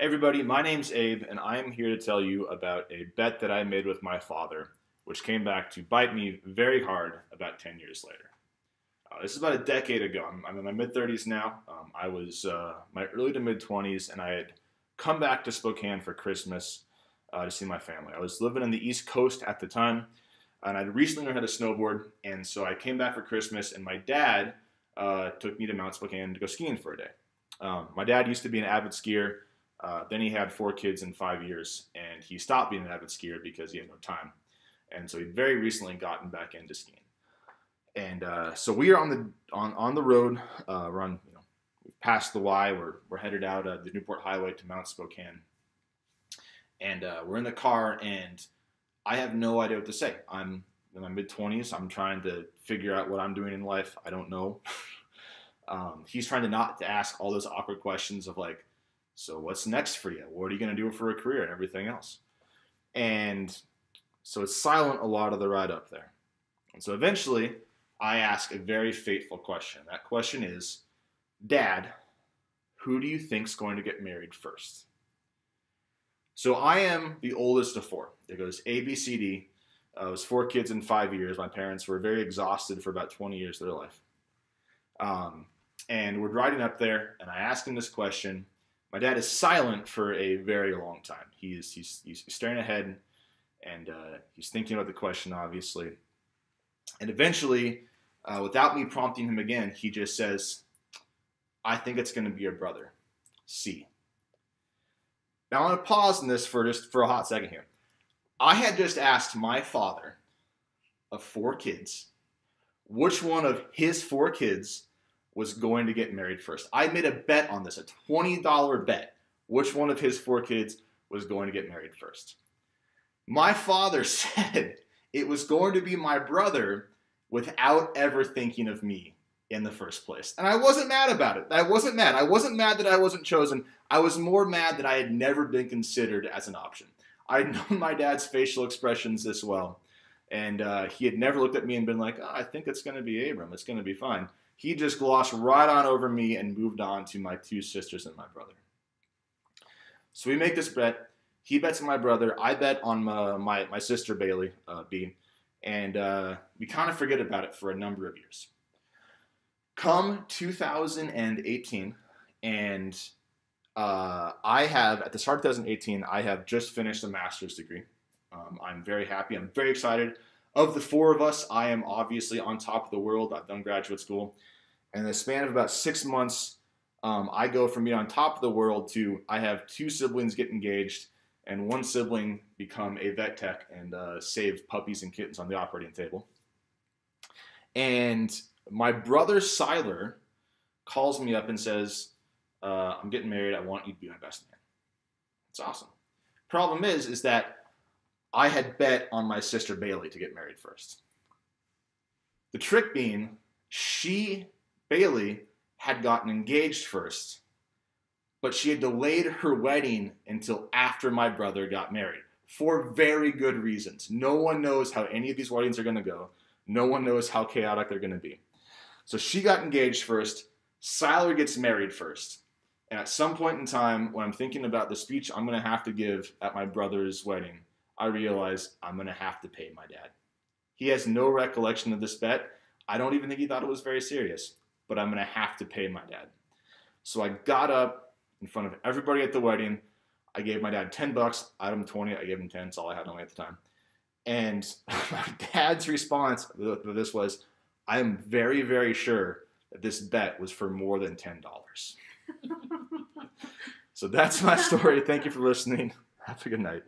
Everybody, my name's Abe, and I am here to tell you about a bet that I made with my father, which came back to bite me very hard about 10 years later. Uh, this is about a decade ago. I'm, I'm in my mid 30s now. Um, I was uh, my early to mid 20s, and I had come back to Spokane for Christmas uh, to see my family. I was living in the East Coast at the time, and I'd recently learned how to snowboard, and so I came back for Christmas, and my dad uh, took me to Mount Spokane to go skiing for a day. Um, my dad used to be an avid skier. Uh, then he had four kids in five years, and he stopped being an avid skier because he had no time. And so he very recently gotten back into skiing. And uh, so we are on the on on the road. Uh, we're on you know passed the Y. We're we're headed out uh, the Newport Highway to Mount Spokane. And uh, we're in the car, and I have no idea what to say. I'm in my mid twenties. I'm trying to figure out what I'm doing in life. I don't know. um, he's trying to not to ask all those awkward questions of like so what's next for you? What are you going to do for a career and everything else? And so it's silent a lot of the ride up there. And so eventually I ask a very fateful question. That question is, Dad, who do you think's going to get married first? So I am the oldest of four. It goes A, B, C, D. Uh, was four kids in five years. My parents were very exhausted for about 20 years of their life. Um, and we're riding up there, and I ask him this question, my dad is silent for a very long time. He's he's he's staring ahead, and uh, he's thinking about the question, obviously. And eventually, uh, without me prompting him again, he just says, "I think it's going to be your brother, C." Now I'm going to pause in this for just for a hot second here. I had just asked my father of four kids which one of his four kids was going to get married first. I made a bet on this, a $20 bet, which one of his four kids was going to get married first. My father said it was going to be my brother without ever thinking of me in the first place. And I wasn't mad about it. I wasn't mad. I wasn't mad that I wasn't chosen. I was more mad that I had never been considered as an option. I'd known my dad's facial expressions this well. And uh, he had never looked at me and been like, oh, I think it's going to be Abram. It's going to be fine. He just glossed right on over me and moved on to my two sisters and my brother. So we make this bet. He bets on my brother. I bet on my, my, my sister Bailey, uh. And uh, we kind of forget about it for a number of years. Come 2018, and uh, I have, at the start of 2018, I have just finished a master's degree. Um, I'm very happy. I'm very excited. Of the four of us, I am obviously on top of the world. I've done graduate school. And in the span of about six months, um, I go from being on top of the world to I have two siblings get engaged and one sibling become a vet tech and uh, save puppies and kittens on the operating table. And my brother Siler calls me up and says, uh, "I'm getting married. I want you to be my best man." It's awesome. Problem is, is that I had bet on my sister Bailey to get married first. The trick being, she, Bailey, had gotten engaged first, but she had delayed her wedding until after my brother got married for very good reasons. No one knows how any of these weddings are going to go. No one knows how chaotic they're going to be. So she got engaged first. Siler gets married first. And at some point in time, when I'm thinking about the speech I'm going to have to give at my brother's wedding, I realize I'm going to have to pay my dad. He has no recollection of this bet. I don't even think he thought it was very serious, but I'm going to have to pay my dad. So I got up in front of everybody at the wedding. I gave my dad 10 bucks. I him 20. I gave him 10. That's all I had on me at the time. And my dad's response to this was, I am very, very sure that this bet was for more than $10. so that's my story. Thank you for listening. Have a good night.